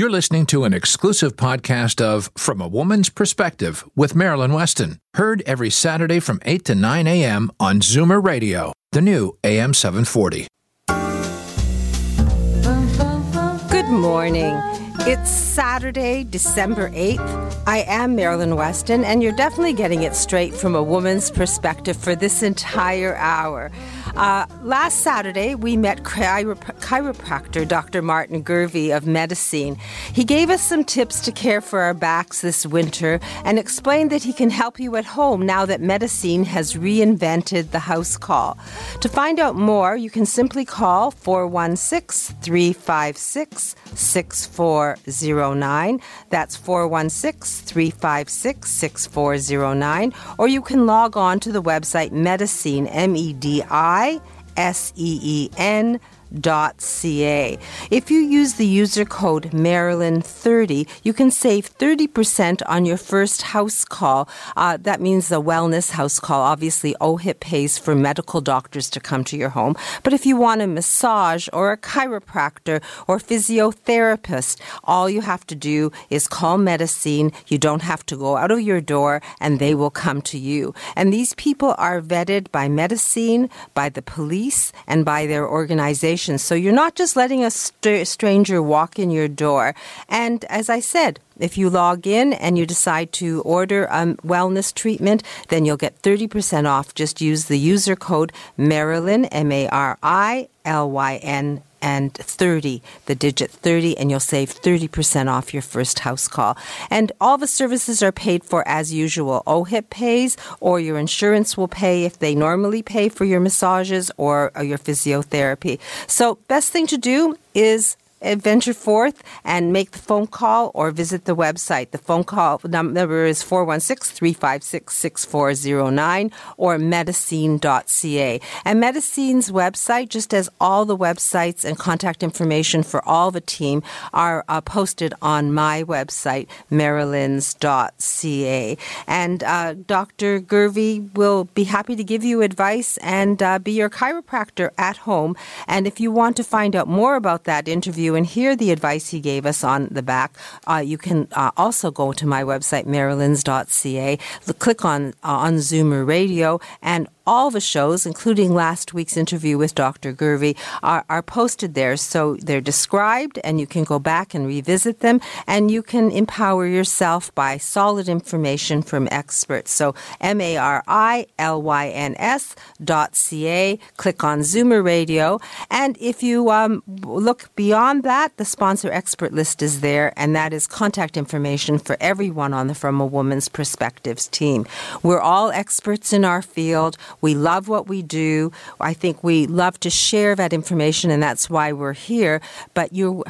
You're listening to an exclusive podcast of From a Woman's Perspective with Marilyn Weston, heard every Saturday from 8 to 9 a.m. on Zoomer Radio, the new AM 740. Good morning. It's Saturday, December 8th. I am Marilyn Weston, and you're definitely getting it straight from a woman's perspective for this entire hour. Uh, last Saturday, we met chiropractor Dr. Martin Gurvey of Mediseen. He gave us some tips to care for our backs this winter and explained that he can help you at home now that Mediseen has reinvented the house call. To find out more, you can simply call 416 356 6409. That's 416 356 6409. Or you can log on to the website Mediseen, M E D I S E E N ca. If you use the user code Marilyn30, you can save 30% on your first house call. Uh, that means the wellness house call. Obviously, OHIP pays for medical doctors to come to your home. But if you want a massage or a chiropractor or physiotherapist, all you have to do is call Mediseen. You don't have to go out of your door and they will come to you. And these people are vetted by Mediseen, by the police, and by their organization so you're not just letting a st- stranger walk in your door. And as I said, if you log in and you decide to order a wellness treatment, then you'll get 30% off. Just use the user code Marilyn, M A R I L Y N and 30, the digit 30, and you'll save 30% off your first house call. And all the services are paid for as usual. OHIP pays, or your insurance will pay if they normally pay for your massages or, or your physiotherapy. So, best thing to do is venture forth and make the phone call or visit the website. The phone call number is 416 356 6409 or mediseen.ca. And Mediseen's website, just as all the websites and contact information for all the team, are uh, posted on my website, marilyns.ca. And uh, Dr. Gurvey will be happy to give you advice and uh, be your chiropractor at home. And if you want to find out more about that interview, and hear the advice he gave us on the back, uh, you can uh, also go to my website, marilyns.ca, click on, uh, on Zoomer Radio, and all the shows, including last week's interview with Dr. Gurvey, are, are posted there. So they're described, and you can go back and revisit them, and you can empower yourself by solid information from experts. So M A R I L Y N S dot C A. Click on Zoomer Radio, and if you um, look beyond that, the sponsor expert list is there, and that is contact information for everyone on the From a Woman's Perspectives team. We're all experts in our field. We love what we do. I think we love to share that information, and that's why we're here. But you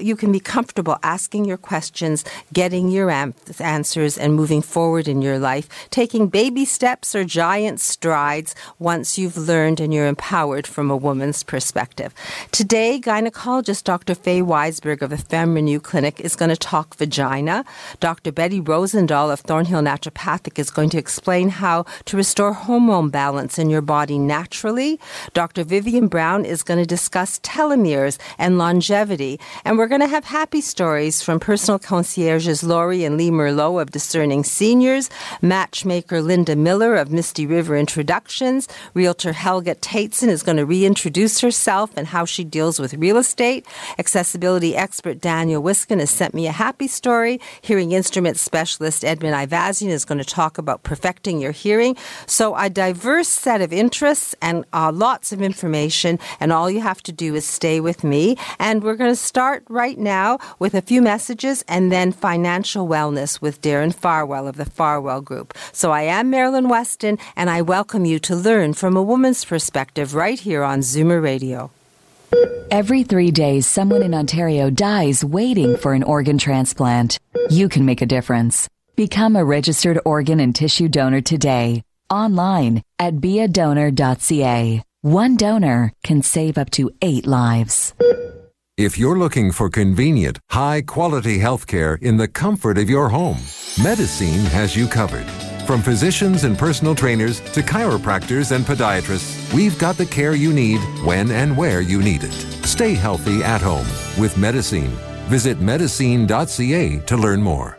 you can be comfortable asking your questions, getting your answers, and moving forward in your life, taking baby steps or giant strides once you've learned and you're empowered from a woman's perspective. Today, gynecologist Dr. Faye Weisberg of the FemRenew Clinic is going to talk vagina. Dr. Betty Rosendahl of Thornhill Naturopathic is going to explain how to restore hormone balance in your body naturally. Dr. Vivian Brown is going to discuss telomeres and longevity. And we're going to have happy stories from personal concierges Laurie and Lee Merlot of Discerning Seniors, matchmaker Linda Miller of Misty River Introductions, realtor Helga Tateson is going to reintroduce herself and how she deals with real estate. Accessibility expert Daniel Wiskin has sent me a happy story. Hearing instrument specialist Edmund Ivazian is going to talk about perfecting your hearing. So I diverse diverse set of interests and uh, lots of information, and all you have to do is stay with me. And we're going to start right now with a few messages and then financial wellness with Darren Farwell of the Farwell Group. So I am Marilyn Weston, and I welcome you to learn from a woman's perspective right here on Zoomer Radio. Every three days, someone in Ontario dies waiting for an organ transplant. You can make a difference. Become a registered organ and tissue donor today online at beadonor.ca. One donor can save up to eight lives. If you're looking for convenient, high quality healthcare in the comfort of your home, Mediseen has you covered. From physicians and personal trainers to chiropractors and podiatrists, we've got the care you need when and where you need it. Stay healthy at home with Mediseen. Visit mediseen.ca to learn more.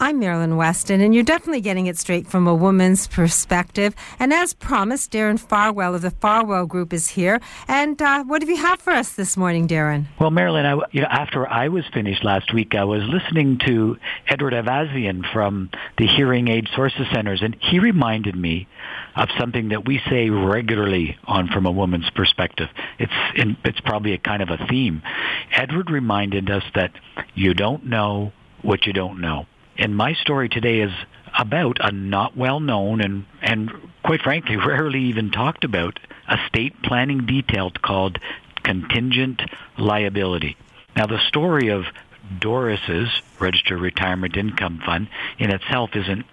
I'm Marilyn Weston, and you're definitely getting it straight from a woman's perspective. And as promised, Darren Farwell of the Farwell Group is here. And uh, what have you have for us this morning, Darren? Well, Marilyn, I, you know, after I was finished last week, I was listening to Edward Ivazian from the Hearing Aid Sources Centers, and he reminded me of something that we say regularly on From a Woman's Perspective. It's in, it's probably a kind of a theme. Edward reminded us that you don't know what you don't know. And my story today is about a not well known and, and quite frankly rarely even talked about estate planning detail called contingent liability. Now the story of Doris's registered retirement income fund in itself isn't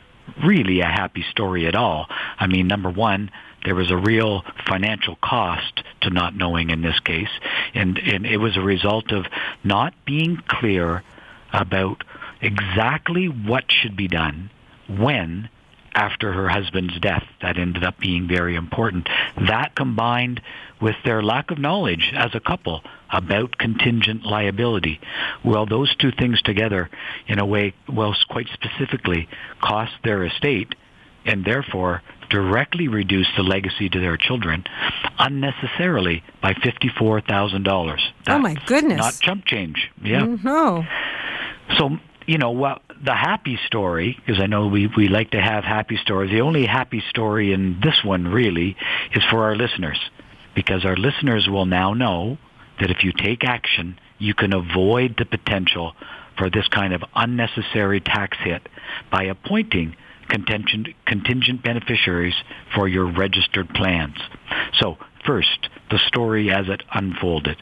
really a happy story at all. I mean, number one, there was a real financial cost to not knowing in this case, and, and it was a result of not being clear about exactly what should be done when after her husband's death. That ended up being very important. That combined with their lack of knowledge as a couple about contingent liability. Well, those two things together, in a way, well, quite specifically, cost their estate and therefore directly reduce the legacy to their children unnecessarily by $54,000. Oh my goodness. Not chump change. Yeah. Mm-hmm. No. So you know what the happy story because I know we we like to have happy stories. The only happy story in this one really is for our listeners because our listeners will now know that if you take action, you can avoid the potential for this kind of unnecessary tax hit by appointing contingent, contingent beneficiaries for your registered plans. So first, the story as it unfolded.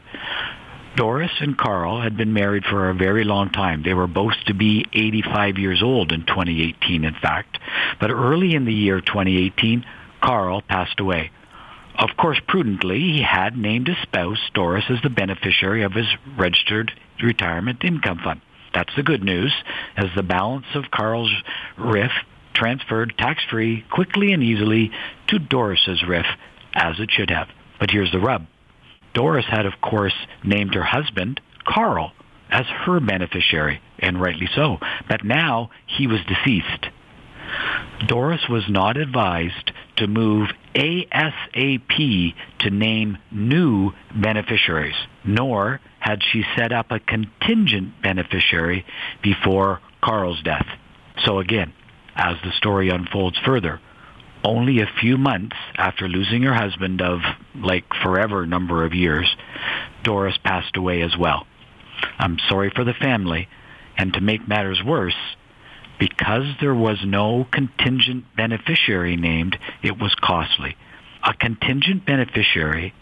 Doris and Carl had been married for a very long time. They were both to be 85 years old in 2018, in fact. But early in the year 2018, Carl passed away. Of course, prudently, he had named his spouse, Doris, as the beneficiary of his registered retirement income fund. That's the good news, as the balance of Carl's RIF transferred tax-free quickly and easily to Doris's RIF, as it should have. But here's the rub. Doris had, of course, named her husband, Carl, as her beneficiary, and rightly so. But now he was deceased. Doris was not advised to move ASAP to name new beneficiaries, nor had she set up a contingent beneficiary before Carl's death. So again, as the story unfolds further, only a few months after losing her husband of like forever number of years, Doris passed away as well. I'm sorry for the family, and to make matters worse, because there was no contingent beneficiary named, it was costly. A contingent beneficiary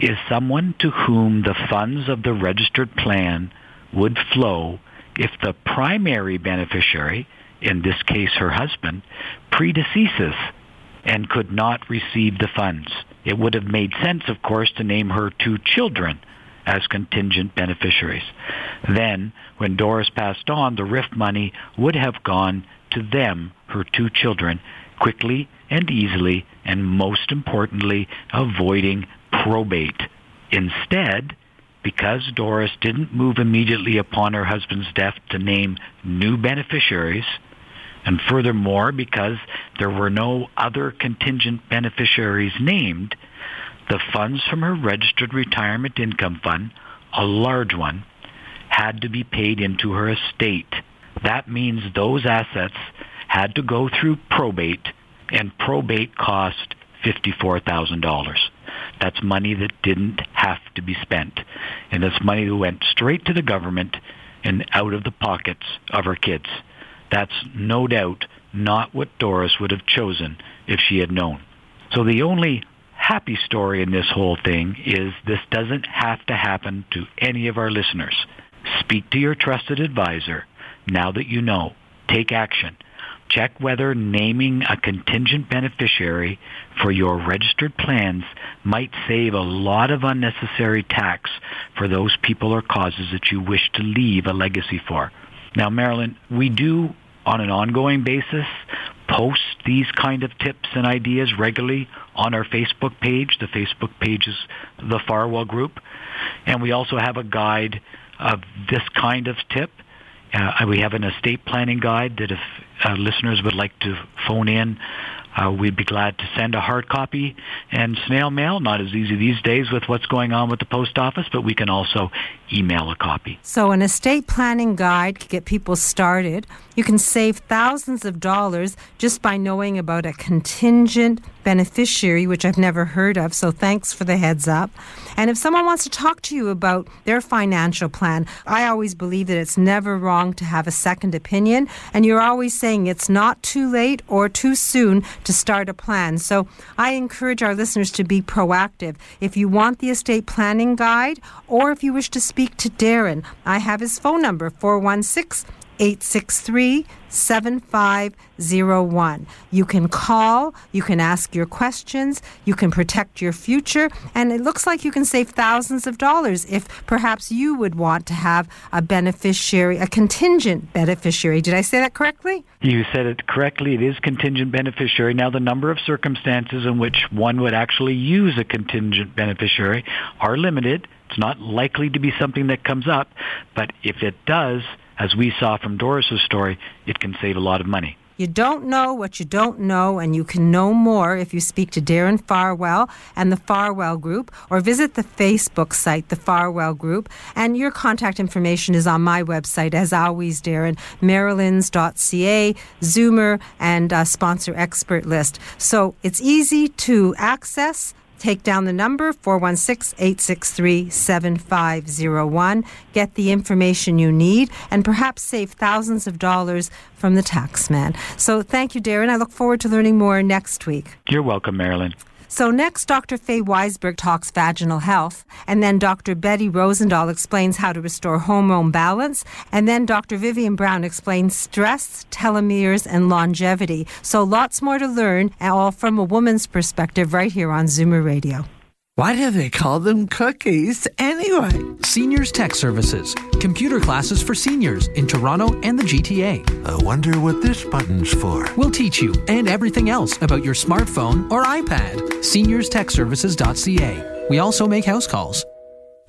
is someone to whom the funds of the registered plan would flow if the primary beneficiary, in this case her husband, predeceases and could not receive the funds. It would have made sense, of course, to name her two children as contingent beneficiaries. Then, when Doris passed on, the RIF money would have gone to them, her two children, quickly and easily, and most importantly, avoiding probate. Instead, because Doris didn't move immediately upon her husband's death to name new beneficiaries, and furthermore, because there were no other contingent beneficiaries named, the funds from her registered retirement income fund, a large one, had to be paid into her estate. That means those assets had to go through probate, and probate cost $54,000. That's money that didn't have to be spent. And that's money that went straight to the government and out of the pockets of her kids. That's no doubt not what Doris would have chosen if she had known. So the only happy story in this whole thing is this doesn't have to happen to any of our listeners. Speak to your trusted advisor now that you know. Take action. Check whether naming a contingent beneficiary for your registered plans might save a lot of unnecessary tax for those people or causes that you wish to leave a legacy for. Now, Marilyn, we do on an ongoing basis post these kind of tips and ideas regularly on our Facebook page. The Facebook page is the Farwell Group. And we also have a guide of this kind of tip. Uh, we have an estate planning guide that if uh, listeners would like to phone in, uh, we'd be glad to send a hard copy and snail mail. Not as easy these days with what's going on with the post office, but we can also email a copy. So, an estate planning guide to get people started. You can save thousands of dollars just by knowing about a contingent beneficiary, which I've never heard of. So, thanks for the heads up. And if someone wants to talk to you about their financial plan, I always believe that it's never wrong to have a second opinion. And you're always saying it's not too late or too soon to start a plan. So, I encourage our listeners to be proactive. If you want the estate planning guide or if you wish to speak to Darren, I have his phone number 416 863 7501. You can call, you can ask your questions, you can protect your future, and it looks like you can save thousands of dollars if perhaps you would want to have a beneficiary, a contingent beneficiary. Did I say that correctly? You said it correctly. It is contingent beneficiary. Now, the number of circumstances in which one would actually use a contingent beneficiary are limited. It's not likely to be something that comes up, but if it does, as we saw from Doris's story, it can save a lot of money. You don't know what you don't know, and you can know more if you speak to Darren Farwell and the Farwell Group, or visit the Facebook site, the Farwell Group. And your contact information is on my website, as always, Darren, marilyns.ca, Zoomer, and uh, sponsor expert list. So it's easy to access Take down the number 416 863 7501. Get the information you need and perhaps save thousands of dollars from the taxman. So thank you, Darren. I look forward to learning more next week. You're welcome, Marilyn. So next, Dr. Faye Weisberg talks vaginal health, and then Dr. Betty Rosendahl explains how to restore hormone balance, and then Dr. Vivian Brown explains stress, telomeres, and longevity. So lots more to learn, all from a woman's perspective, right here on Zoomer Radio. Why do they call them cookies anyway? Seniors Tech Services, computer classes for seniors in Toronto and the GTA. I wonder what this button's for. We'll teach you and everything else about your smartphone or iPad. SeniorsTechServices.ca. We also make house calls.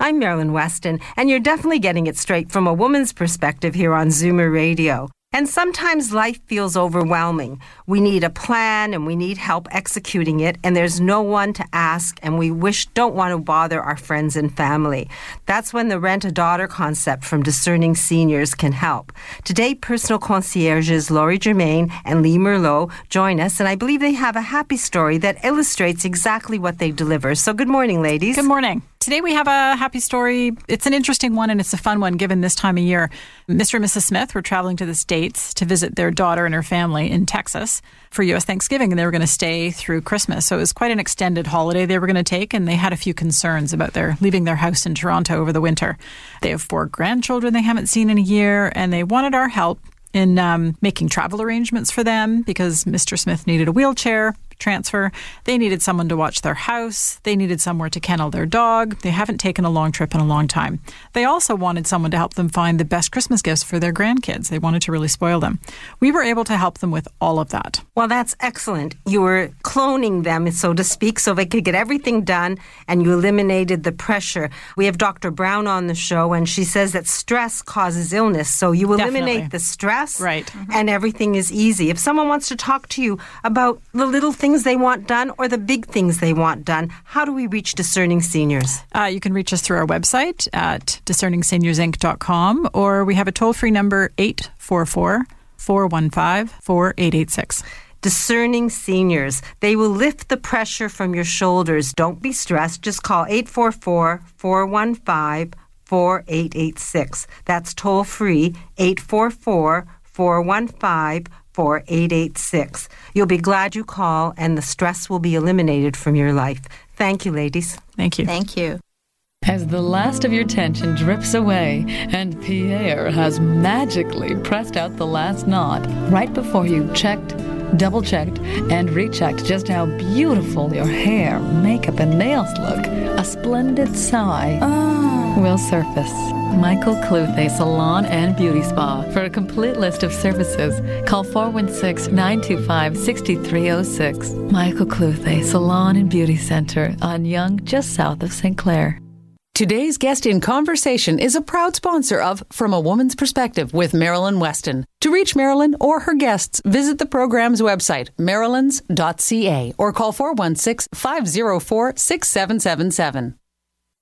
I'm Marilyn Weston, and you're definitely getting it straight from a woman's perspective here on Zoomer Radio. And sometimes life feels overwhelming. We need a plan and we need help executing it, and there's no one to ask, and we wish don't want to bother our friends and family. That's when the rent a daughter concept from discerning seniors can help. Today, personal concierges Laurie Germain and Lee Merlot join us, and I believe they have a happy story that illustrates exactly what they deliver. So, good morning, ladies. Good morning. Today we have a happy story. It's an interesting one and it's a fun one given this time of year. Mr. and Mrs. Smith were traveling to the States to visit their daughter and her family in Texas for U.S. Thanksgiving, and they were going to stay through Christmas. So it was quite an extended holiday they were going to take, and they had a few concerns about their leaving their house in Toronto over the winter. They have four grandchildren they haven't seen in a year, and they wanted our help in um, making travel arrangements for them because Mr. Smith needed a wheelchair transfer. They needed someone to watch their house. They needed somewhere to kennel their dog. They haven't taken a long trip in a long time. They also wanted someone to help them find the best Christmas gifts for their grandkids. They wanted to really spoil them. We were able to help them with all of that. Well, that's excellent. You were cloning them, so to speak, so they could get everything done and you eliminated the pressure. We have Dr. Brown on the show, and she says that stress causes illness. So you eliminate Definitely. the stress, right. and everything is easy. If someone wants to talk to you about the little things things they want done or the big things they want done, how do we reach discerning seniors? Uh, you can reach us through our website at discerningseniorsinc.com or we have a toll free number 844 415 4886. Discerning seniors. They will lift the pressure from your shoulders. Don't be stressed. Just call 844 415 4886. That's toll free 844 415 4886. You'll be glad you call, and the stress will be eliminated from your life. Thank you, ladies. Thank you. Thank you. As the last of your tension drips away and Pierre has magically pressed out the last knot right before you checked, double checked, and rechecked just how beautiful your hair, makeup, and nails look, a splendid sigh oh. Surface. Michael Cluthe Salon and Beauty Spa. For a complete list of services, call 416 925 6306. Michael Cluthe Salon and Beauty Center on Yonge, just south of St. Clair. Today's guest in conversation is a proud sponsor of From a Woman's Perspective with Marilyn Weston. To reach Marilyn or her guests, visit the program's website, marilyns.ca, or call 416 504 6777.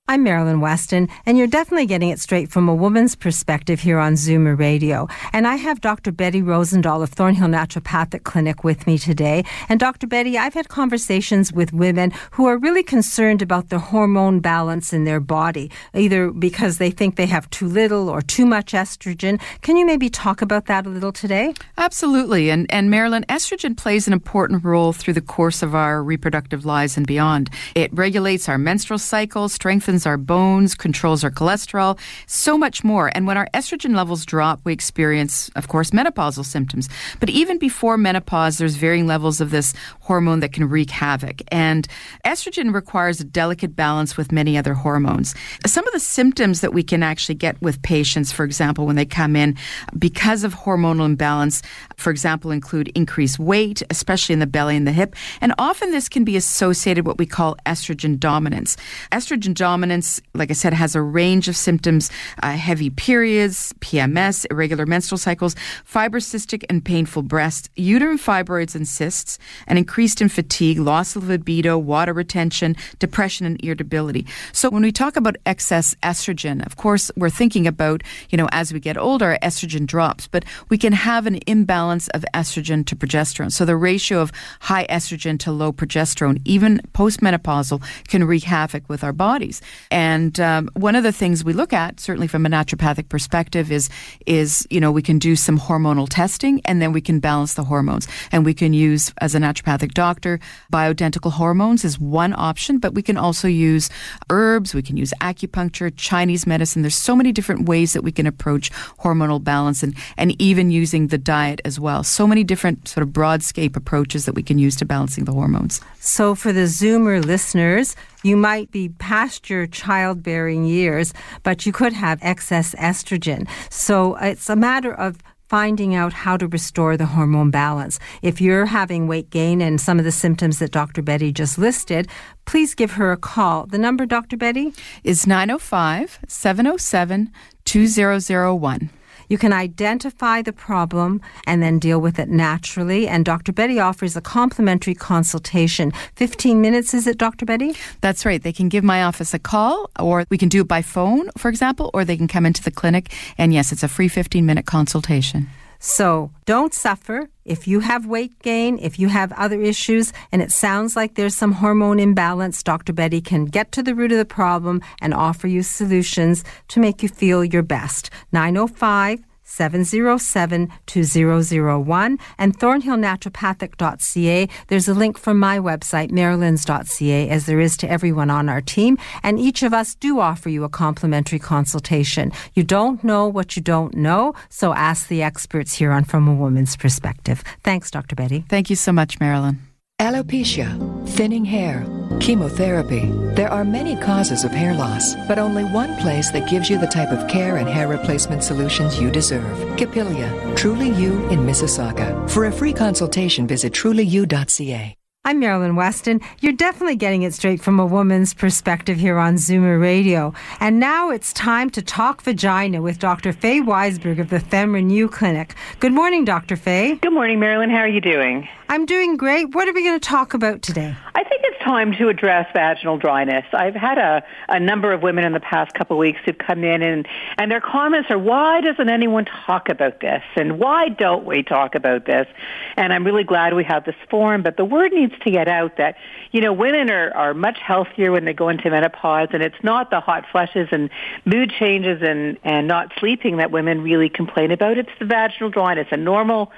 I'm Marilyn Weston, and you're definitely getting it straight from a woman's perspective here on Zoomer Radio. And I have Dr. Betty Rosendahl of Thornhill Naturopathic Clinic with me today. And Dr. Betty, I've had conversations with women who are really concerned about the hormone balance in their body, either because they think they have too little or too much estrogen. Can you maybe talk about that a little today? Absolutely. And, and Marilyn, estrogen plays an important role through the course of our reproductive lives and beyond. It regulates our menstrual cycle, strengthens strengthens our bones, controls our cholesterol, so much more. And when our estrogen levels drop, we experience, of course, menopausal symptoms. But even before menopause, there's varying levels of this hormone that can wreak havoc. And estrogen requires a delicate balance with many other hormones. Some of the symptoms that we can actually get with patients, for example, when they come in because of hormonal imbalance, for example, include increased weight, especially in the belly and the hip. And often this can be associated with what we call estrogen dominance. Estrogen dominance dominance, like I said, has a range of symptoms uh, heavy periods, PMS, irregular menstrual cycles, fibrocystic and painful breasts, uterine fibroids and cysts, and increased in fatigue, loss of libido, water retention, depression, and irritability. So when we talk about excess estrogen, of course, we're thinking about, you know, as we get older, estrogen drops, but we can have an imbalance of estrogen to progesterone. So the ratio of high estrogen to low progesterone, even postmenopausal, can wreak havoc with our bodies. And um, one of the things we look at, certainly from a naturopathic perspective, is is you know we can do some hormonal testing and then we can balance the hormones. And we can use as a naturopathic doctor bioidentical hormones is one option, but we can also use herbs. We can use acupuncture, Chinese medicine. There's so many different ways that we can approach hormonal balance and and even using the diet as well. So many different sort of broadscape approaches that we can use to balancing the hormones. So for the Zoomer listeners you might be past your childbearing years, but you could have excess estrogen. So it's a matter of finding out how to restore the hormone balance. If you're having weight gain and some of the symptoms that Dr. Betty just listed, please give her a call. The number, Dr. Betty? Is 905 707 2001. You can identify the problem and then deal with it naturally. And Dr. Betty offers a complimentary consultation. 15 minutes, is it, Dr. Betty? That's right. They can give my office a call, or we can do it by phone, for example, or they can come into the clinic. And yes, it's a free 15 minute consultation. So don't suffer. If you have weight gain, if you have other issues, and it sounds like there's some hormone imbalance, Dr. Betty can get to the root of the problem and offer you solutions to make you feel your best. 905 707 2001 and thornhillnaturopathic.ca. There's a link from my website, marilyns.ca, as there is to everyone on our team. And each of us do offer you a complimentary consultation. You don't know what you don't know, so ask the experts here on From a Woman's Perspective. Thanks, Dr. Betty. Thank you so much, Marilyn. Alopecia, thinning hair, chemotherapy. There are many causes of hair loss, but only one place that gives you the type of care and hair replacement solutions you deserve. Capilia, Truly You in Mississauga. For a free consultation, visit trulyu.ca. I'm Marilyn Weston. You're definitely getting it straight from a woman's perspective here on Zoomer Radio. And now it's time to talk vagina with Dr. Faye Weisberg of the FemRenew Clinic. Good morning, Dr. Faye. Good morning, Marilyn. How are you doing? I'm doing great. What are we going to talk about today? I think it's time to address vaginal dryness. I've had a, a number of women in the past couple of weeks who've come in and, and their comments are, why doesn't anyone talk about this? And why don't we talk about this? And I'm really glad we have this forum, but the word needs to get out that, you know, women are, are much healthier when they go into menopause and it's not the hot flushes and mood changes and, and not sleeping that women really complain about. It's the vaginal dryness, a normal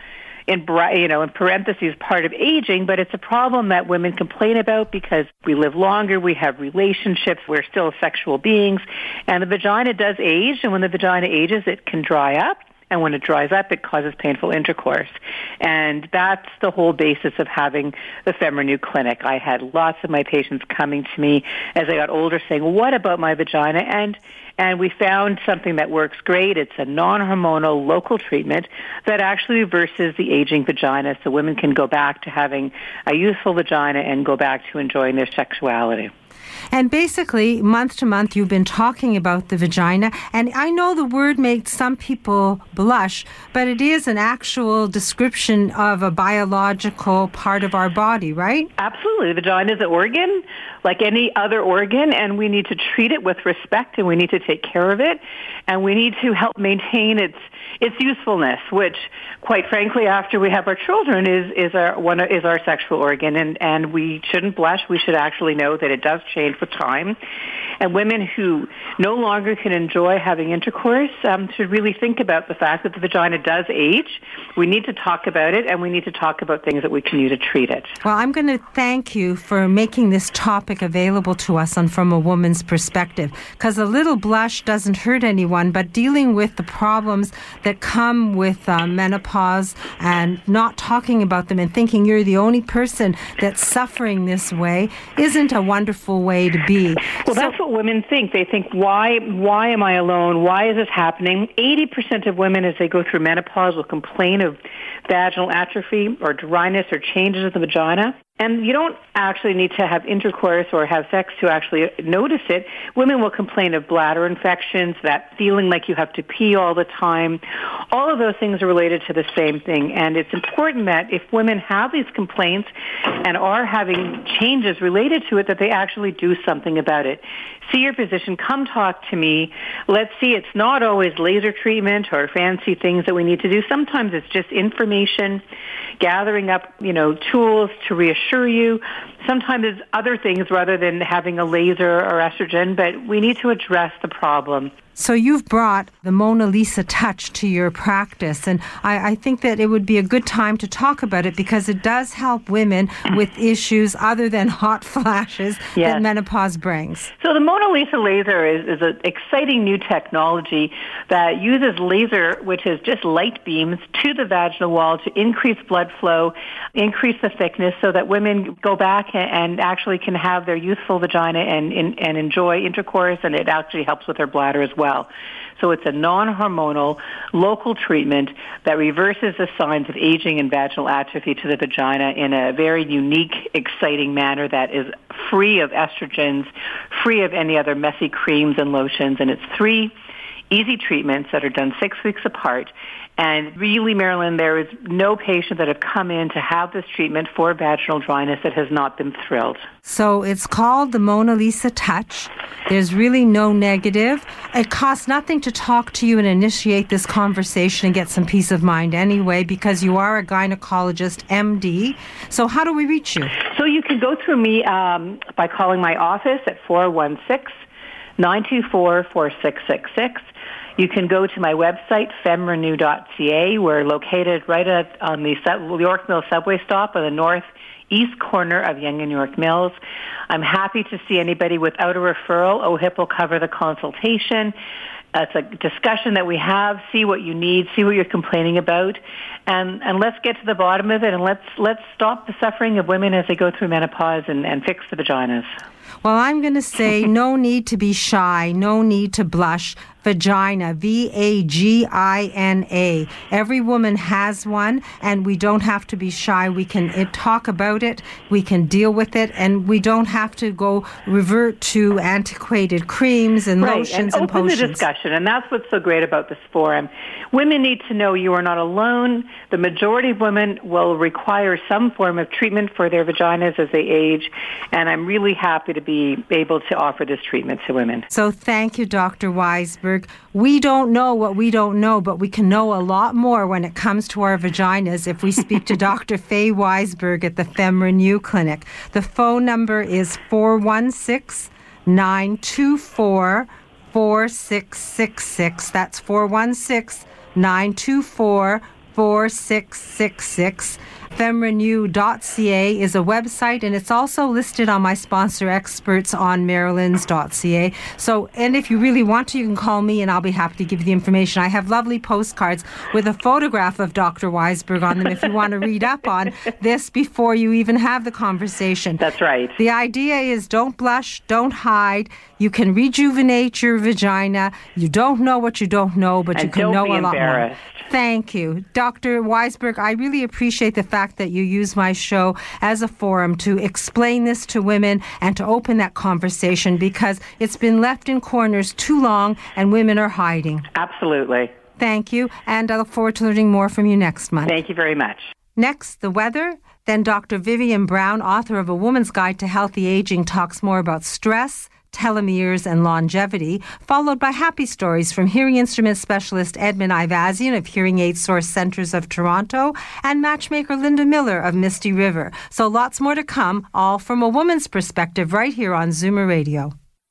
in you know in parentheses part of aging, but it's a problem that women complain about because we live longer, we have relationships, we're still sexual beings, and the vagina does age, and when the vagina ages, it can dry up. And when it dries up, it causes painful intercourse. And that's the whole basis of having the FemRenew clinic. I had lots of my patients coming to me as I got older saying, what about my vagina? And and we found something that works great. It's a non-hormonal local treatment that actually reverses the aging vagina so women can go back to having a youthful vagina and go back to enjoying their sexuality. And basically, month to month, you've been talking about the vagina. And I know the word makes some people blush, but it is an actual description of a biological part of our body, right? Absolutely. The vagina is an organ like any other organ, and we need to treat it with respect, and we need to take care of it, and we need to help maintain its its usefulness, which, quite frankly, after we have our children, is is our one is our sexual organ, and and we shouldn't blush. We should actually know that it does change with time, and women who no longer can enjoy having intercourse um, should really think about the fact that the vagina does age. We need to talk about it, and we need to talk about things that we can do to treat it. Well, I'm going to thank you for making this topic available to us on From a Woman's Perspective, because a little blush doesn't hurt anyone, but dealing with the problems that come with uh, menopause and not talking about them and thinking you're the only person that's suffering this way isn't a wonderful way to be. Well, so, that's what women think. They think, why, why am I alone? Why is this happening? 80% of women, as they go through menopause, will complain of vaginal atrophy or dryness or changes in the vagina. And you don't actually need to have intercourse or have sex to actually notice it. Women will complain of bladder infections, that feeling like you have to pee all the time. All of those things are related to the same thing. And it's important that if women have these complaints and are having changes related to it, that they actually do something about it. See your physician, come talk to me. Let's see, it's not always laser treatment or fancy things that we need to do. Sometimes it's just information gathering up, you know, tools to reassure you. Sometimes it's other things rather than having a laser or estrogen, but we need to address the problem. So you've brought the Mona Lisa touch to your practice, and I, I, think that it would be a good time to talk about it because it does help women with issues other than hot flashes yes. that menopause brings. So the Mona Lisa laser is, is an exciting new technology that uses laser, which is just light beams, to the vaginal wall to increase blood flow, increase the thickness, so that women go back and actually can have their youthful vagina and, and, and enjoy intercourse, and it actually helps with their bladder as well. So it's a non-hormonal local treatment that reverses the signs of aging and vaginal atrophy to the vagina in a very unique, exciting manner that is free of estrogens, free of any other messy creams and lotions, and it's three easy treatments that are done six weeks apart and really, Marilyn, there is no patient that have come in to have this treatment for vaginal dryness that has not been thrilled. So it's called the Mona Lisa Touch. There's really no negative. It costs nothing to talk to you and initiate this conversation and get some peace of mind anyway, because you are a gynecologist, MD. So how do we reach you? So you can go through me um, by calling my office at 416 924 4666 you can go to my website, femrenew.ca. We're located right at, on the York Mills subway stop on the northeast corner of Yonge and York Mills. I'm happy to see anybody without a referral. OHIP will cover the consultation. It's a discussion that we have. See what you need. See what you're complaining about, and and let's get to the bottom of it. And let's let's stop the suffering of women as they go through menopause and, and fix the vaginas. Well, I'm going to say no need to be shy, no need to blush. Vagina, V A G I N A. Every woman has one, and we don't have to be shy. We can uh, talk about it, we can deal with it, and we don't have to go revert to antiquated creams and right. lotions and, and open potions. the discussion, and that's what's so great about this forum. Women need to know you are not alone. The majority of women will require some form of treatment for their vaginas as they age, and I'm really happy to be able to offer this treatment to women. So thank you, Dr. Weisberg. We don't know what we don't know, but we can know a lot more when it comes to our vaginas if we speak to Dr. Faye Weisberg at the FemRenew Clinic. The phone number is 416 924 4666. That's 416 924 4666 Femrenew.ca is a website, and it's also listed on my sponsor experts on Marilyns.ca. So, and if you really want to, you can call me, and I'll be happy to give you the information. I have lovely postcards with a photograph of Dr. Weisberg on them if you want to read up on this before you even have the conversation. That's right. The idea is don't blush, don't hide. You can rejuvenate your vagina. You don't know what you don't know, but and you can know a lot more. Thank you. Dr. Weisberg, I really appreciate the fact that you use my show as a forum to explain this to women and to open that conversation because it's been left in corners too long and women are hiding. Absolutely. Thank you. And I look forward to learning more from you next month. Thank you very much. Next, the weather. Then Dr. Vivian Brown, author of A Woman's Guide to Healthy Aging, talks more about stress telomeres, and longevity, followed by happy stories from hearing instrument specialist Edmund Ivazian of Hearing Aid Source Centers of Toronto and matchmaker Linda Miller of Misty River. So lots more to come, all from a woman's perspective right here on Zoomer Radio.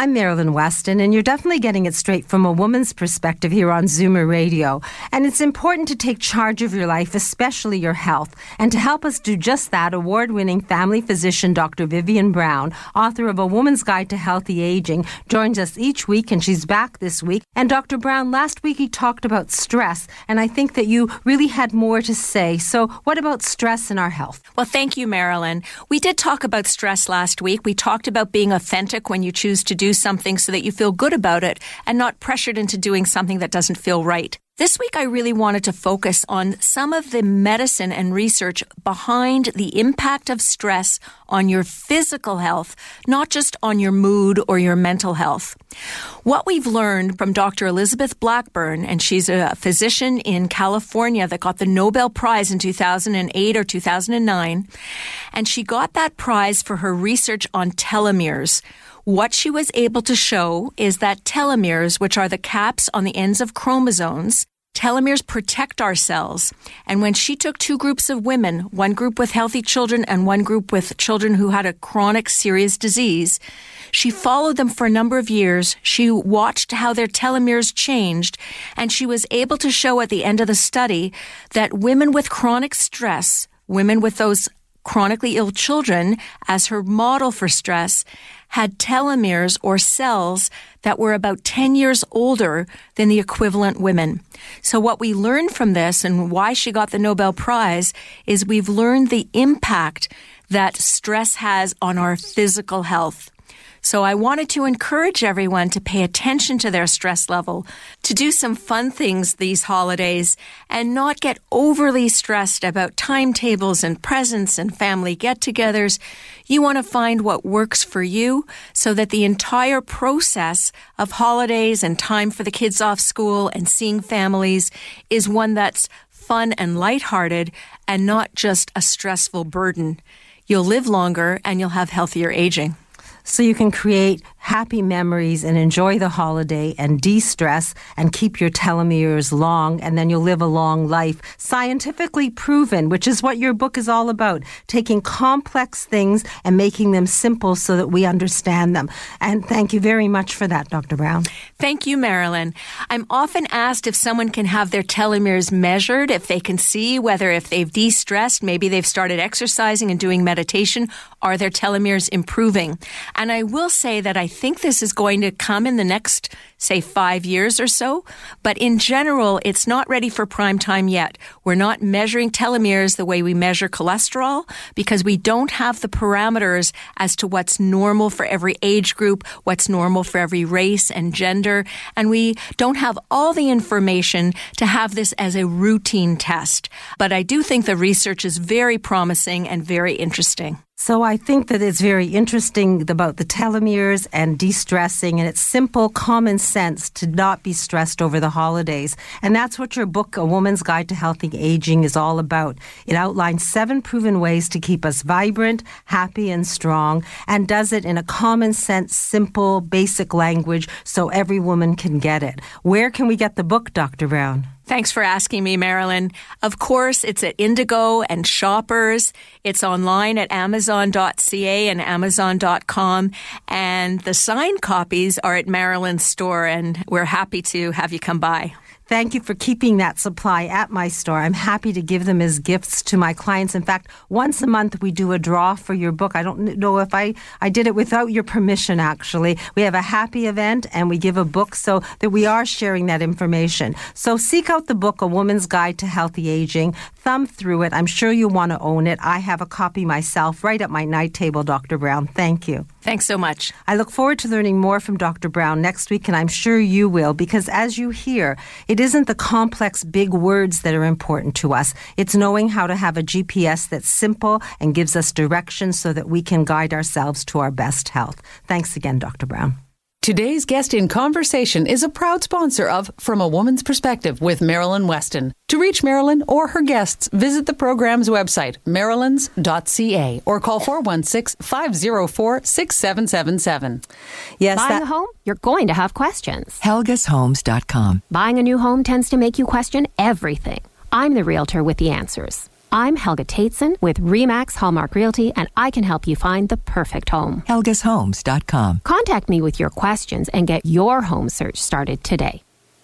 I'm Marilyn Weston, and you're definitely getting it straight from a woman's perspective here on Zoomer Radio. And it's important to take charge of your life, especially your health. And to help us do just that, award winning family physician Dr. Vivian Brown, author of A Woman's Guide to Healthy Aging, joins us each week, and she's back this week. And Dr. Brown, last week he talked about stress, and I think that you really had more to say. So, what about stress in our health? Well, thank you, Marilyn. We did talk about stress last week. We talked about being authentic when you choose to do something so that you feel good about it and not pressured into doing something that doesn't feel right. This week, I really wanted to focus on some of the medicine and research behind the impact of stress on your physical health, not just on your mood or your mental health. What we've learned from Dr. Elizabeth Blackburn, and she's a physician in California that got the Nobel Prize in 2008 or 2009, and she got that prize for her research on telomeres what she was able to show is that telomeres, which are the caps on the ends of chromosomes, telomeres protect our cells. And when she took two groups of women, one group with healthy children and one group with children who had a chronic serious disease, she followed them for a number of years. She watched how their telomeres changed, and she was able to show at the end of the study that women with chronic stress, women with those chronically ill children as her model for stress had telomeres or cells that were about 10 years older than the equivalent women. So what we learned from this and why she got the Nobel Prize is we've learned the impact that stress has on our physical health. So I wanted to encourage everyone to pay attention to their stress level, to do some fun things these holidays, and not get overly stressed about timetables and presents and family get togethers. You want to find what works for you so that the entire process of holidays and time for the kids off school and seeing families is one that's fun and lighthearted and not just a stressful burden. You'll live longer and you'll have healthier aging so you can create happy memories and enjoy the holiday and de stress and keep your telomeres long, and then you'll live a long life. Scientifically proven, which is what your book is all about taking complex things and making them simple so that we understand them. And thank you very much for that, Dr. Brown. Thank you, Marilyn. I'm often asked if someone can have their telomeres measured, if they can see whether if they've de stressed, maybe they've started exercising and doing meditation, are their telomeres improving? And I will say that I think this is going to come in the next, say, five years or so. But in general, it's not ready for prime time yet. We're not measuring telomeres the way we measure cholesterol because we don't have the parameters as to what's normal for every age group, what's normal for every race and gender. And we don't have all the information to have this as a routine test. But I do think the research is very promising and very interesting. So I think that it's very interesting about the telomeres and de-stressing, and it's simple common sense to not be stressed over the holidays. And that's what your book, A Woman's Guide to Healthy Aging, is all about. It outlines seven proven ways to keep us vibrant, happy, and strong, and does it in a common sense, simple, basic language so every woman can get it. Where can we get the book, Dr. Brown? Thanks for asking me, Marilyn. Of course, it's at Indigo and Shoppers. It's online at Amazon.ca and Amazon.com. And the signed copies are at Marilyn's store, and we're happy to have you come by. Thank you for keeping that supply at my store. I'm happy to give them as gifts to my clients. In fact, once a month we do a draw for your book. I don't know if I, I did it without your permission, actually. We have a happy event and we give a book so that we are sharing that information. So seek out the book, A Woman's Guide to Healthy Aging. Thumb through it. I'm sure you want to own it. I have a copy myself right at my night table, Dr. Brown. Thank you. Thanks so much. I look forward to learning more from Dr. Brown next week, and I'm sure you will, because as you hear, it isn't the complex big words that are important to us. It's knowing how to have a GPS that's simple and gives us direction so that we can guide ourselves to our best health. Thanks again, Dr. Brown. Today's guest in conversation is a proud sponsor of From a Woman's Perspective with Marilyn Weston. To reach Marilyn or her guests, visit the program's website, marilyns.ca, or call 416 504 6777. Yes, Buying that- a home? You're going to have questions. HelgasHomes.com. Buying a new home tends to make you question everything. I'm the realtor with the answers. I'm Helga Tateson with Remax Hallmark Realty, and I can help you find the perfect home. HelgasHomes.com. Contact me with your questions and get your home search started today.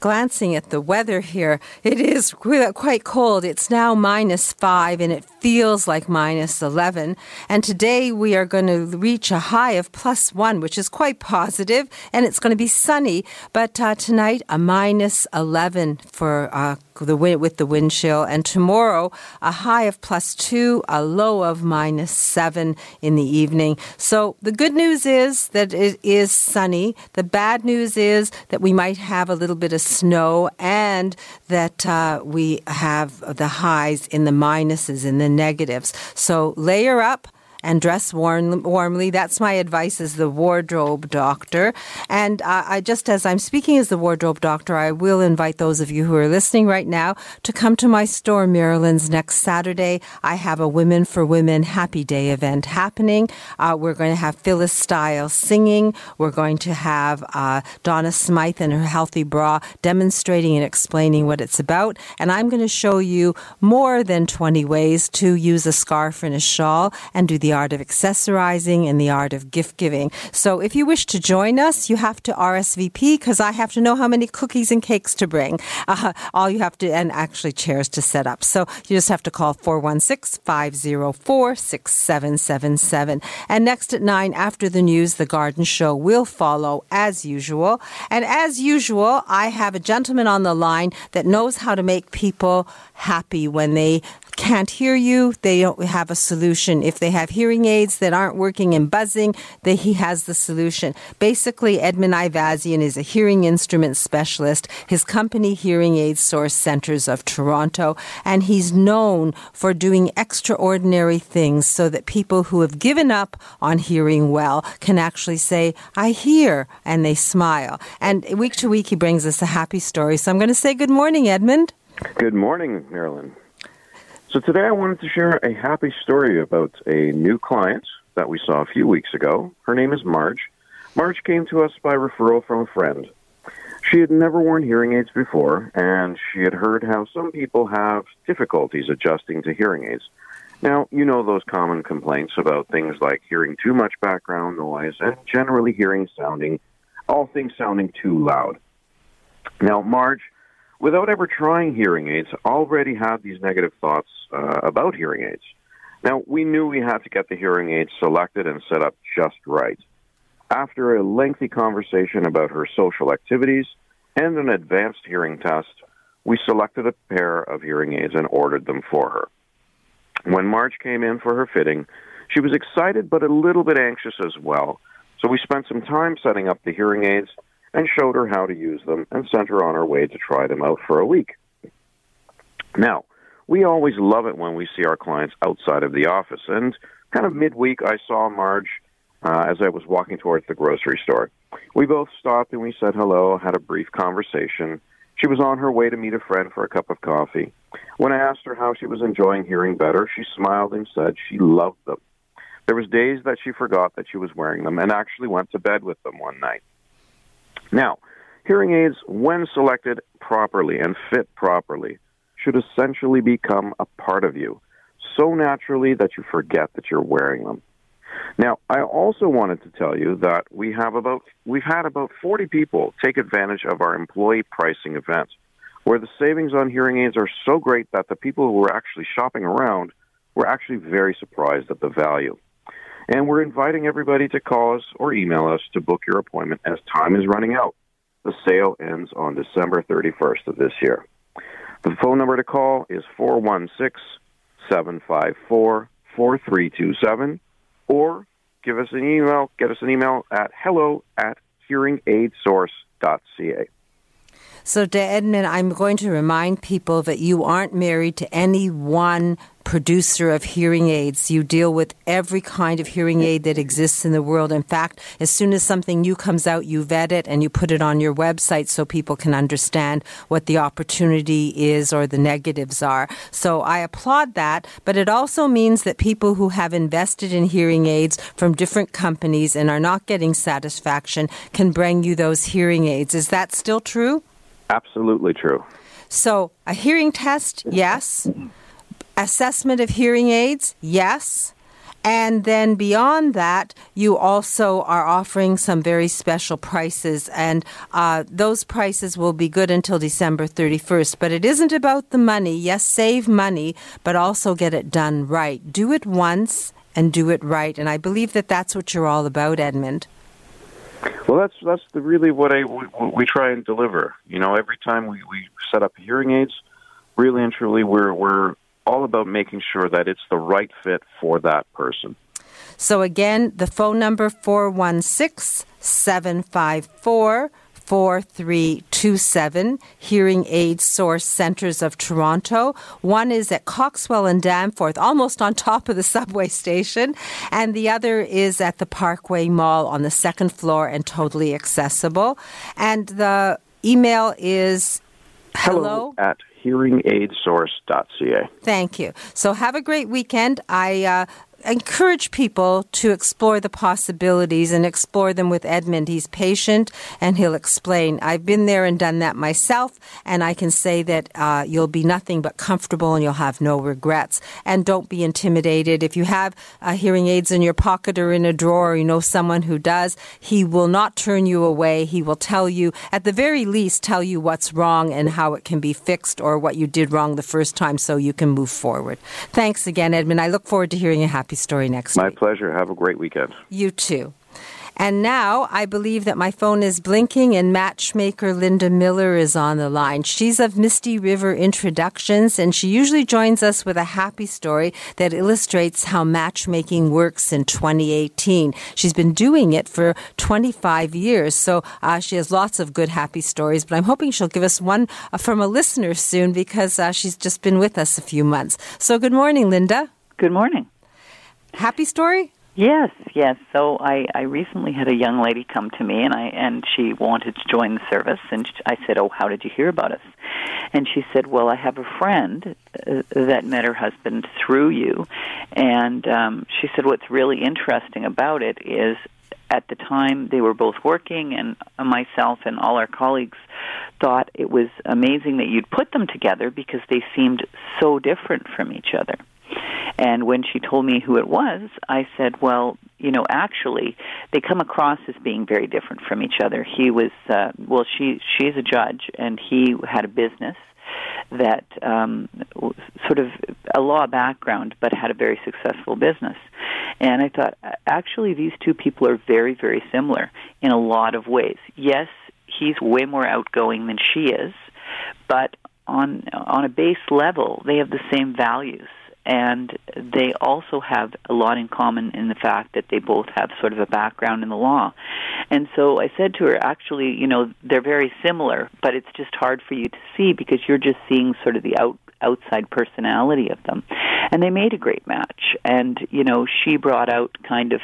glancing at the weather here. It is quite cold. It's now minus five and it feels like minus 11. And today we are going to reach a high of plus one, which is quite positive, and it's going to be sunny. But uh, tonight, a minus 11 for uh, the with the wind chill. And tomorrow, a high of plus two, a low of minus seven in the evening. So the good news is that it is sunny. The bad news is that we might have a little bit of snow and that uh, we have the highs in the minuses, in the negatives. So layer up and dress warm, warmly. That's my advice as the wardrobe doctor. And uh, I just as I'm speaking as the wardrobe doctor, I will invite those of you who are listening right now to come to my store, Marilyn's, next Saturday. I have a Women for Women Happy Day event happening. Uh, we're going to have Phyllis Stiles singing. We're going to have uh, Donna Smythe and her Healthy Bra demonstrating and explaining what it's about. And I'm going to show you more than 20 ways to use a scarf and a shawl and do the art of accessorizing and the art of gift giving. So if you wish to join us, you have to RSVP because I have to know how many cookies and cakes to bring. Uh, all you have to, and actually chairs to set up. So you just have to call 416 504 6777. And next at 9, after the news, the garden show will follow as usual. And as usual, I have a gentleman on the line that knows how to make people happy when they can't hear you, they don't have a solution. If they have hearing aids that aren't working and buzzing, that he has the solution. Basically, Edmund Ivazian is a hearing instrument specialist. His company, Hearing Aid Source Centers of Toronto, and he's known for doing extraordinary things so that people who have given up on hearing well can actually say, I hear, and they smile. And week to week, he brings us a happy story. So I'm going to say good morning, Edmund. Good morning, Marilyn. So today I wanted to share a happy story about a new client that we saw a few weeks ago. Her name is Marge. Marge came to us by referral from a friend. She had never worn hearing aids before, and she had heard how some people have difficulties adjusting to hearing aids. Now, you know those common complaints about things like hearing too much background noise and generally hearing sounding, all things sounding too loud. Now, Marge without ever trying hearing aids, already had these negative thoughts uh, about hearing aids. Now, we knew we had to get the hearing aids selected and set up just right. After a lengthy conversation about her social activities and an advanced hearing test, we selected a pair of hearing aids and ordered them for her. When Marge came in for her fitting, she was excited but a little bit anxious as well. So we spent some time setting up the hearing aids and showed her how to use them and sent her on her way to try them out for a week. Now, we always love it when we see our clients outside of the office. And kind of midweek, I saw Marge uh, as I was walking towards the grocery store. We both stopped and we said hello, had a brief conversation. She was on her way to meet a friend for a cup of coffee. When I asked her how she was enjoying hearing better, she smiled and said she loved them. There was days that she forgot that she was wearing them and actually went to bed with them one night. Now, hearing aids, when selected properly and fit properly, should essentially become a part of you so naturally that you forget that you're wearing them. Now, I also wanted to tell you that we have about we've had about 40 people take advantage of our employee pricing event, where the savings on hearing aids are so great that the people who were actually shopping around were actually very surprised at the value. And we're inviting everybody to call us or email us to book your appointment as time is running out. The sale ends on December 31st of this year. The phone number to call is 416 754 4327 or give us an email, get us an email at hello at hearingaidsource.ca. So, Edmund, I'm going to remind people that you aren't married to any one producer of hearing aids. You deal with every kind of hearing aid that exists in the world. In fact, as soon as something new comes out, you vet it and you put it on your website so people can understand what the opportunity is or the negatives are. So I applaud that, but it also means that people who have invested in hearing aids from different companies and are not getting satisfaction can bring you those hearing aids. Is that still true? Absolutely true. So, a hearing test, yes. Assessment of hearing aids, yes. And then beyond that, you also are offering some very special prices, and uh, those prices will be good until December 31st. But it isn't about the money. Yes, save money, but also get it done right. Do it once and do it right. And I believe that that's what you're all about, Edmund. Well, that's that's the, really what I we, we try and deliver. You know, every time we, we set up hearing aids, really and truly, we're we're all about making sure that it's the right fit for that person. So again, the phone number 416 754 4327 Hearing Aid Source Centers of Toronto. One is at Coxwell and Danforth, almost on top of the subway station, and the other is at the Parkway Mall on the second floor and totally accessible. And the email is hello, hello at hearingaidsource.ca. Thank you. So have a great weekend. I uh, encourage people to explore the possibilities and explore them with Edmund. He's patient and he'll explain. I've been there and done that myself, and I can say that uh, you'll be nothing but comfortable and you'll have no regrets. And don't be intimidated. If you have uh, hearing aids in your pocket or in a drawer, or you know someone who does, he will not turn you away. He will tell you, at the very least, tell you what's wrong and how it can be fixed or what you did wrong the first time so you can move forward. Thanks again, Edmund. I look forward to hearing a happy story next My week. pleasure. Have a great weekend. You too. And now I believe that my phone is blinking and matchmaker Linda Miller is on the line. She's of Misty River Introductions and she usually joins us with a happy story that illustrates how matchmaking works in 2018. She's been doing it for 25 years, so uh, she has lots of good happy stories, but I'm hoping she'll give us one uh, from a listener soon because uh, she's just been with us a few months. So good morning, Linda. Good morning. Happy story? Yes, yes. So I, I recently had a young lady come to me, and I and she wanted to join the service, and I said, "Oh, how did you hear about us?" And she said, "Well, I have a friend uh, that met her husband through you," and um, she said, "What's really interesting about it is." At the time, they were both working, and myself and all our colleagues thought it was amazing that you'd put them together because they seemed so different from each other. And when she told me who it was, I said, well, you know, actually, they come across as being very different from each other. He was, uh, well, she she's a judge, and he had a business that um, sort of a law background, but had a very successful business. And I thought, actually, these two people are very, very similar in a lot of ways. Yes, he's way more outgoing than she is, but on on a base level, they have the same values and they also have a lot in common in the fact that they both have sort of a background in the law. And so I said to her, actually, you know, they're very similar, but it's just hard for you to see because you're just seeing sort of the out outside personality of them. And they made a great match. And, you know, she brought out kind of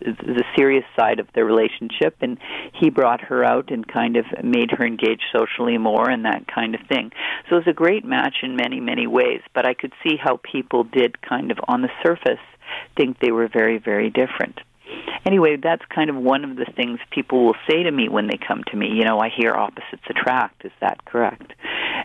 the serious side of their relationship, and he brought her out and kind of made her engage socially more and that kind of thing. So it was a great match in many, many ways. But I could see how people did kind of on the surface think they were very, very different anyway, that's kind of one of the things people will say to me when they come to me. You know, I hear opposites attract. Is that correct?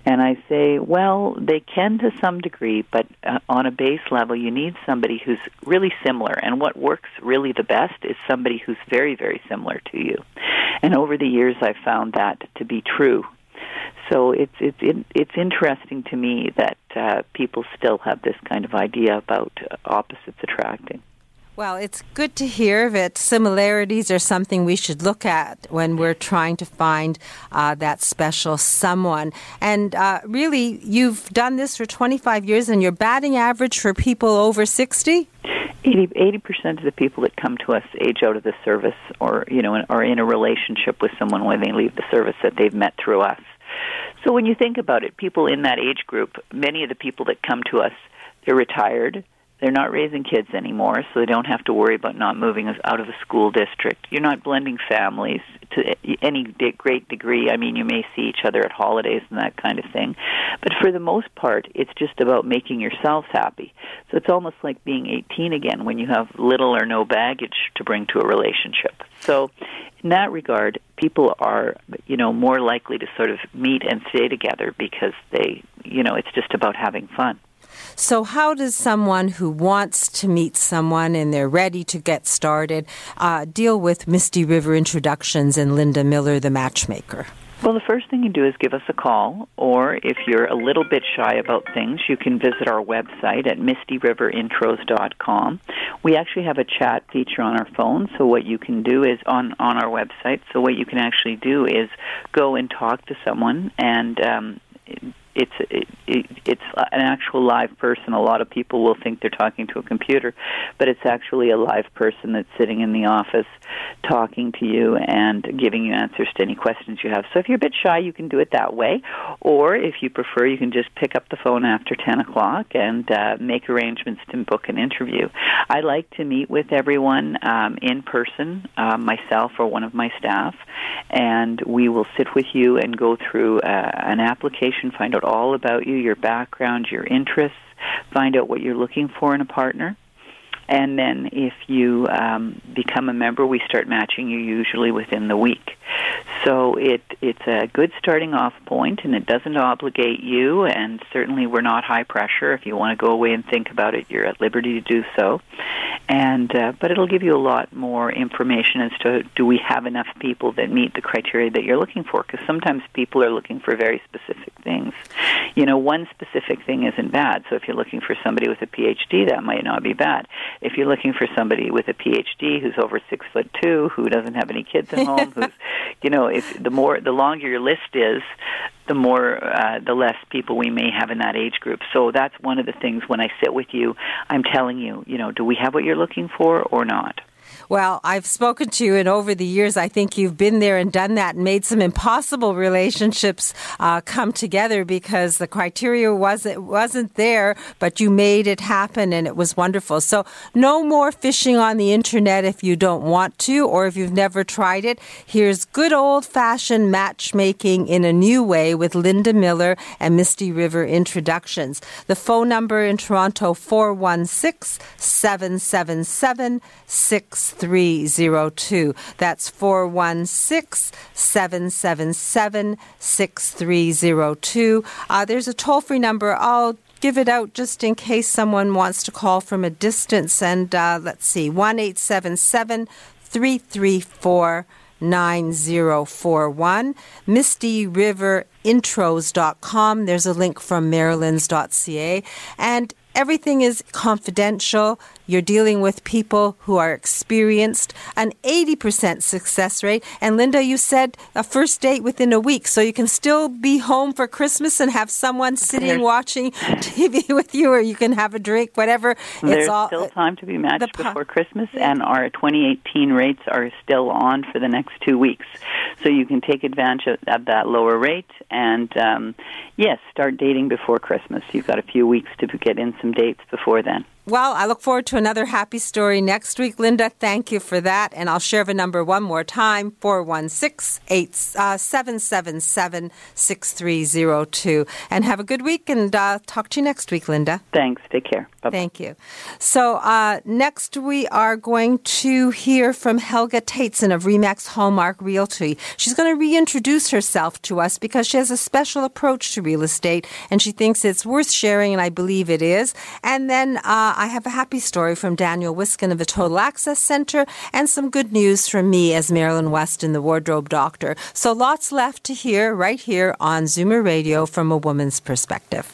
And I say, well, they can to some degree, but uh, on a base level, you need somebody who's really similar. And what works really the best is somebody who's very, very similar to you. And over the years, I've found that to be true. So it's it's it's interesting to me that uh, people still have this kind of idea about opposites attracting. Well, it's good to hear that similarities are something we should look at when we're trying to find uh, that special someone. And uh, really, you've done this for 25 years, and your batting average for people over 60? 80 percent of the people that come to us age out of the service, or you know, are in a relationship with someone when they leave the service that they've met through us. So when you think about it, people in that age group, many of the people that come to us, they're retired they're not raising kids anymore, so they don't have to worry about not moving out of a school district. You're not blending families to any great degree. I mean, you may see each other at holidays and that kind of thing. But for the most part, it's just about making yourselves happy. So it's almost like being 18 again when you have little or no baggage to bring to a relationship. So in that regard, people are, you know, more likely to sort of meet and stay together because they, you know, it's just about having fun. So, how does someone who wants to meet someone and they're ready to get started uh, deal with Misty River Introductions and Linda Miller, the matchmaker? Well, the first thing you do is give us a call, or if you're a little bit shy about things, you can visit our website at mistyriverintros.com. We actually have a chat feature on our phone, so what you can do is on on our website. So what you can actually do is go and talk to someone and um, it's it, it, it's an actual live person. A lot of people will think they're talking to a computer, but it's actually a live person that's sitting in the office talking to you and giving you answers to any questions you have. So if you're a bit shy, you can do it that way, or if you prefer, you can just pick up the phone after ten o'clock and uh, make arrangements to book an interview. I like to meet with everyone um, in person, uh, myself or one of my staff, and we will sit with you and go through uh, an application, find out out all about you, your background, your interests, find out what you're looking for in a partner. And then if you um, become a member, we start matching you usually within the week. So it it's a good starting off point, and it doesn't obligate you. And certainly, we're not high pressure. If you want to go away and think about it, you're at liberty to do so. And uh, but it'll give you a lot more information as to do we have enough people that meet the criteria that you're looking for? Because sometimes people are looking for very specific things. You know, one specific thing isn't bad. So if you're looking for somebody with a PhD, that might not be bad. If you're looking for somebody with a PhD who's over six foot two, who doesn't have any kids at home, who's you know, if the more the longer your list is, the more uh, the less people we may have in that age group. So that's one of the things when I sit with you, I'm telling you, you know, do we have what you're looking for or not? Well, I've spoken to you, and over the years, I think you've been there and done that and made some impossible relationships uh, come together because the criteria wasn't wasn't there, but you made it happen, and it was wonderful. So, no more fishing on the internet if you don't want to, or if you've never tried it. Here's good old fashioned matchmaking in a new way with Linda Miller and Misty River Introductions. The phone number in Toronto 416 777 6302. That's 416 777 6302. Uh, there's a toll free number. I'll give it out just in case someone wants to call from a distance. And uh, let's see, 1 877 334 9041. MistyRiverIntros.com. There's a link from Marilyns.ca. And everything is confidential. You're dealing with people who are experienced, an 80% success rate. And Linda, you said a first date within a week, so you can still be home for Christmas and have someone sitting watching TV with you, or you can have a drink, whatever. There's it's all still time to be matched po- before Christmas, and our 2018 rates are still on for the next two weeks. So you can take advantage of, of that lower rate, and um, yes, start dating before Christmas. You've got a few weeks to get in some dates before then. Well, I look forward to another happy story next week, Linda. Thank you for that. And I'll share the number one more time 416 777 6302. And have a good week and uh, talk to you next week, Linda. Thanks. Take care. Bye-bye. Thank you. So, uh, next we are going to hear from Helga Tateson of Remax Hallmark Realty. She's going to reintroduce herself to us because she has a special approach to real estate and she thinks it's worth sharing, and I believe it is. And then uh, I have a happy story from Daniel Wiskin of the Total Access Center and some good news from me as Marilyn Weston, the wardrobe doctor. So, lots left to hear right here on Zoomer Radio from a woman's perspective.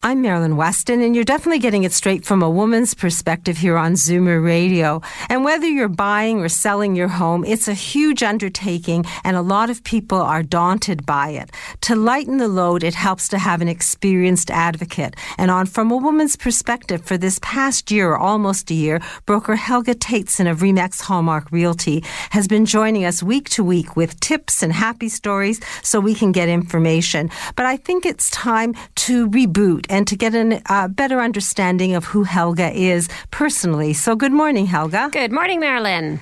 I'm Marilyn Weston, and you're definitely getting it straight from a woman's perspective here on Zoomer Radio. And whether you're buying or selling your home, it's a huge undertaking, and a lot of people are daunted by it. To lighten the load, it helps to have an experienced advocate. And on From a Woman's Perspective, for this past year, almost a year, broker Helga Tateson of Remax Hallmark Realty has been joining us week to week with tips and happy stories so we can get information. But I think it's time to reboot and to get a uh, better understanding of who Helga is personally. So, good morning, Helga. Good morning, Marilyn.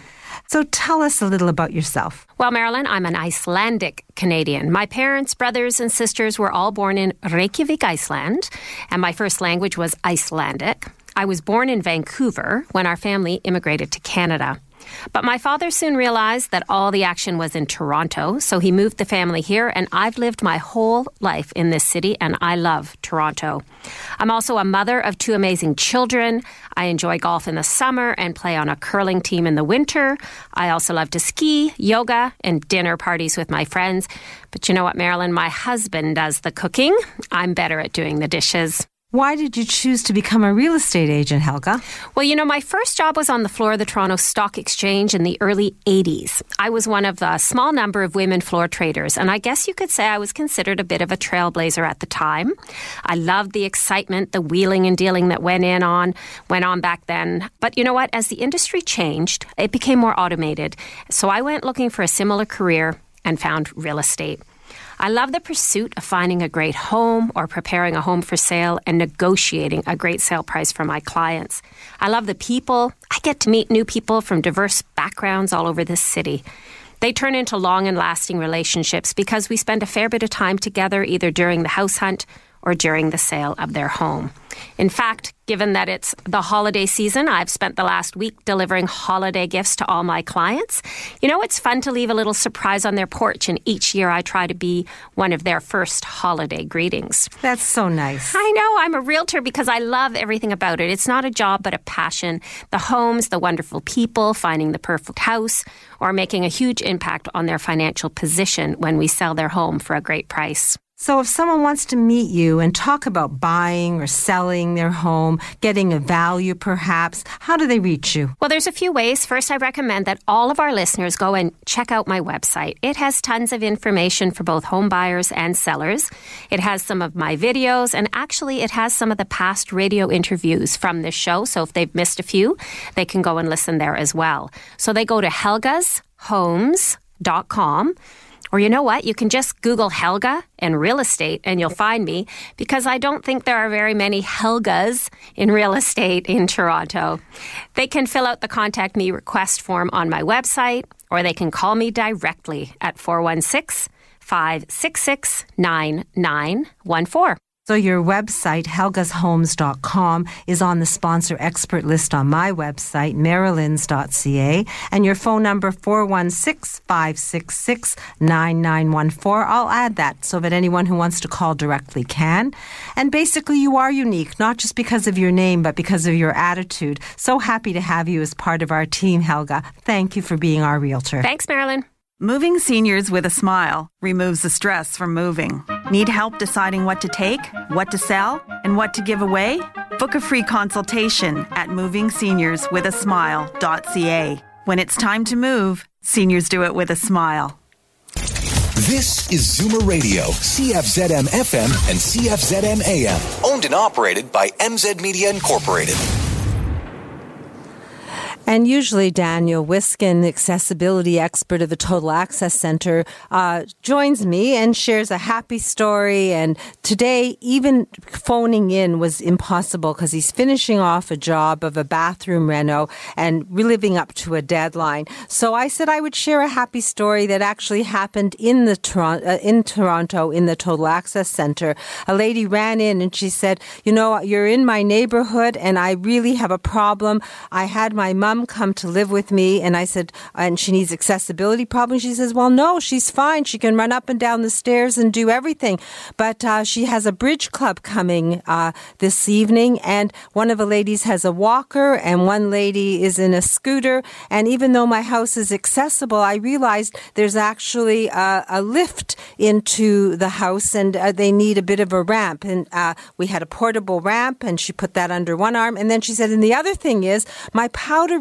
So, tell us a little about yourself. Well, Marilyn, I'm an Icelandic Canadian. My parents, brothers, and sisters were all born in Reykjavik, Iceland, and my first language was Icelandic. I was born in Vancouver when our family immigrated to Canada. But my father soon realized that all the action was in Toronto, so he moved the family here, and I've lived my whole life in this city, and I love Toronto. I'm also a mother of two amazing children. I enjoy golf in the summer and play on a curling team in the winter. I also love to ski, yoga, and dinner parties with my friends. But you know what, Marilyn? My husband does the cooking. I'm better at doing the dishes. Why did you choose to become a real estate agent, Helga? Well, you know, my first job was on the floor of the Toronto Stock Exchange in the early 80s. I was one of a small number of women floor traders, and I guess you could say I was considered a bit of a trailblazer at the time. I loved the excitement, the wheeling and dealing that went in on went on back then. But you know what? As the industry changed, it became more automated. So I went looking for a similar career and found real estate. I love the pursuit of finding a great home or preparing a home for sale and negotiating a great sale price for my clients. I love the people. I get to meet new people from diverse backgrounds all over this city. They turn into long and lasting relationships because we spend a fair bit of time together either during the house hunt or during the sale of their home. In fact, given that it's the holiday season, I've spent the last week delivering holiday gifts to all my clients. You know, it's fun to leave a little surprise on their porch, and each year I try to be one of their first holiday greetings. That's so nice. I know. I'm a realtor because I love everything about it. It's not a job, but a passion. The homes, the wonderful people, finding the perfect house, or making a huge impact on their financial position when we sell their home for a great price. So, if someone wants to meet you and talk about buying or selling their home, getting a value perhaps, how do they reach you? Well, there's a few ways. First, I recommend that all of our listeners go and check out my website. It has tons of information for both home buyers and sellers. It has some of my videos, and actually, it has some of the past radio interviews from this show. So, if they've missed a few, they can go and listen there as well. So, they go to helgashomes.com. Or you know what? You can just Google Helga and real estate and you'll find me because I don't think there are very many Helgas in real estate in Toronto. They can fill out the contact me request form on my website or they can call me directly at 416 566 9914. So your website, helgashomes.com, is on the sponsor expert list on my website, marilyns.ca, and your phone number, 416-566-9914. I'll add that so that anyone who wants to call directly can. And basically, you are unique, not just because of your name, but because of your attitude. So happy to have you as part of our team, Helga. Thank you for being our realtor. Thanks, Marilyn. Moving seniors with a smile removes the stress from moving. Need help deciding what to take, what to sell, and what to give away? Book a free consultation at movingseniorswithasmile.ca. When it's time to move, seniors do it with a smile. This is Zoomer Radio, CFZM FM and CFZM AM, owned and operated by MZ Media Incorporated. And usually, Daniel Wiskin, accessibility expert of the Total Access Center, uh, joins me and shares a happy story. And today, even phoning in was impossible because he's finishing off a job of a bathroom reno and living up to a deadline. So I said I would share a happy story that actually happened in the Toronto, uh, in Toronto in the Total Access Center. A lady ran in and she said, "You know, you're in my neighborhood, and I really have a problem. I had my mom." Come to live with me. And I said, and she needs accessibility problems. She says, well, no, she's fine. She can run up and down the stairs and do everything. But uh, she has a bridge club coming uh, this evening. And one of the ladies has a walker and one lady is in a scooter. And even though my house is accessible, I realized there's actually a, a lift into the house and uh, they need a bit of a ramp. And uh, we had a portable ramp and she put that under one arm. And then she said, and the other thing is my powder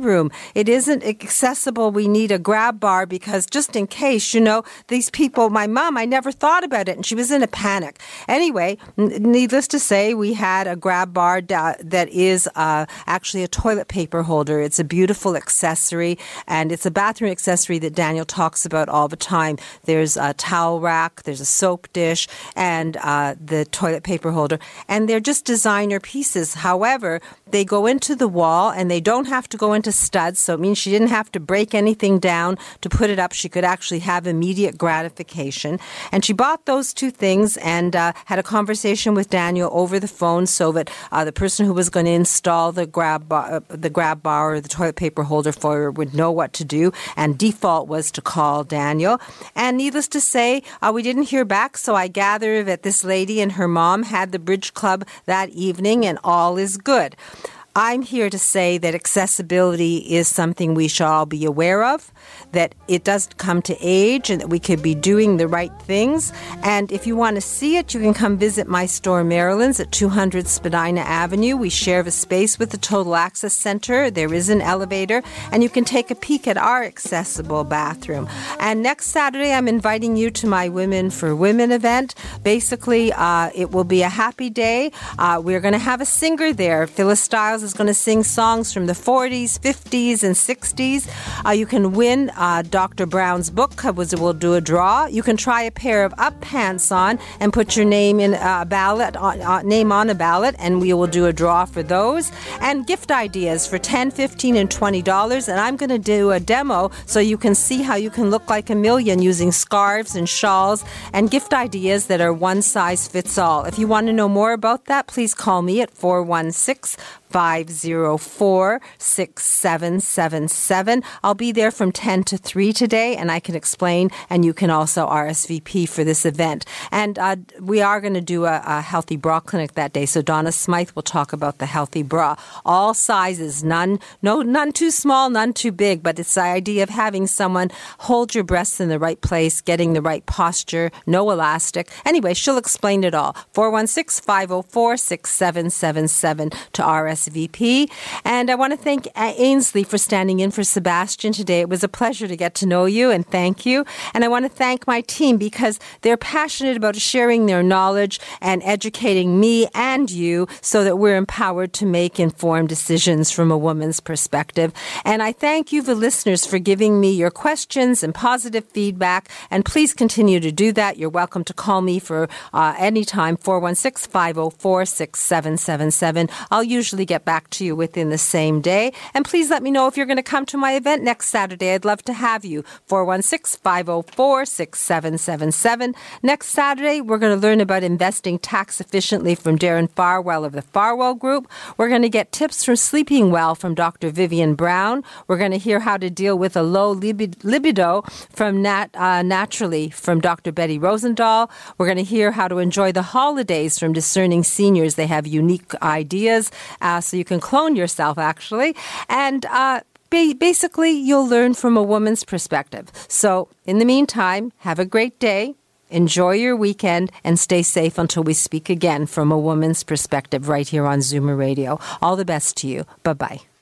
It isn't accessible. We need a grab bar because just in case, you know, these people, my mom, I never thought about it and she was in a panic. Anyway, needless to say, we had a grab bar that is uh, actually a toilet paper holder. It's a beautiful accessory and it's a bathroom accessory that Daniel talks about all the time. There's a towel rack, there's a soap dish, and uh, the toilet paper holder. And they're just designer pieces. However, they go into the wall and they don't have to go into studs. So it means she didn't have to break anything down to put it up. She could actually have immediate gratification. And she bought those two things and uh, had a conversation with Daniel over the phone so that uh, the person who was going to install the grab bar, uh, the grab bar or the toilet paper holder for her would know what to do. And default was to call Daniel. And needless to say, uh, we didn't hear back. So I gather that this lady and her mom had the bridge club that evening and all is good. I'm here to say that accessibility is something we should all be aware of, that it does come to age and that we could be doing the right things. And if you want to see it, you can come visit my store, Marilyn's, at 200 Spadina Avenue. We share the space with the Total Access Center. There is an elevator, and you can take a peek at our accessible bathroom. And next Saturday, I'm inviting you to my Women for Women event. Basically, uh, it will be a happy day. Uh, we're going to have a singer there. Phyllis Styles is going to sing songs from the 40s, 50s, and 60s. Uh, you can win uh, Dr. Brown's book. We'll do a draw. You can try a pair of up pants on and put your name in a ballot, uh, name on a ballot, and we will do a draw for those. And gift ideas for 10 15 and $20. And I'm going to do a demo so you can see how you can look like a million using scarves and shawls and gift ideas that are one size fits all. If you want to know more about that, please call me at 416 504 6777. I'll be there from 10 to 3 today, and I can explain, and you can also RSVP for this event. And uh, we are going to do a, a, healthy bra clinic that day, so Donna Smythe will talk about the healthy bra. All sizes, none, no, none too small, none too big, but it's the idea of having someone hold your breasts in the right place, getting the right posture, no elastic. Anyway, she'll explain it all. 416 504 6777 to RSVP. SVP. And I want to thank Ainsley for standing in for Sebastian today. It was a pleasure to get to know you and thank you. And I want to thank my team because they're passionate about sharing their knowledge and educating me and you so that we're empowered to make informed decisions from a woman's perspective. And I thank you, the listeners, for giving me your questions and positive feedback. And please continue to do that. You're welcome to call me for uh, any time, 416 504 6777. I'll usually get back to you within the same day. And please let me know if you're going to come to my event next Saturday. I'd love to have you. 416 504 6777. Next Saturday, we're going to learn about investing tax efficiently from Darren Farwell of the Farwell Group. We're going to get tips from sleeping well from Dr. Vivian Brown. We're going to hear how to deal with a low libido from Nat, uh, Naturally from Dr. Betty Rosendahl. We're going to hear how to enjoy the holidays from Discerning Seniors. They have unique ideas, so you can clone yourself, actually. And uh, basically, you'll learn from a woman's perspective. So, in the meantime, have a great day. Enjoy your weekend and stay safe until we speak again from a woman's perspective right here on Zoomer Radio. All the best to you. Bye bye.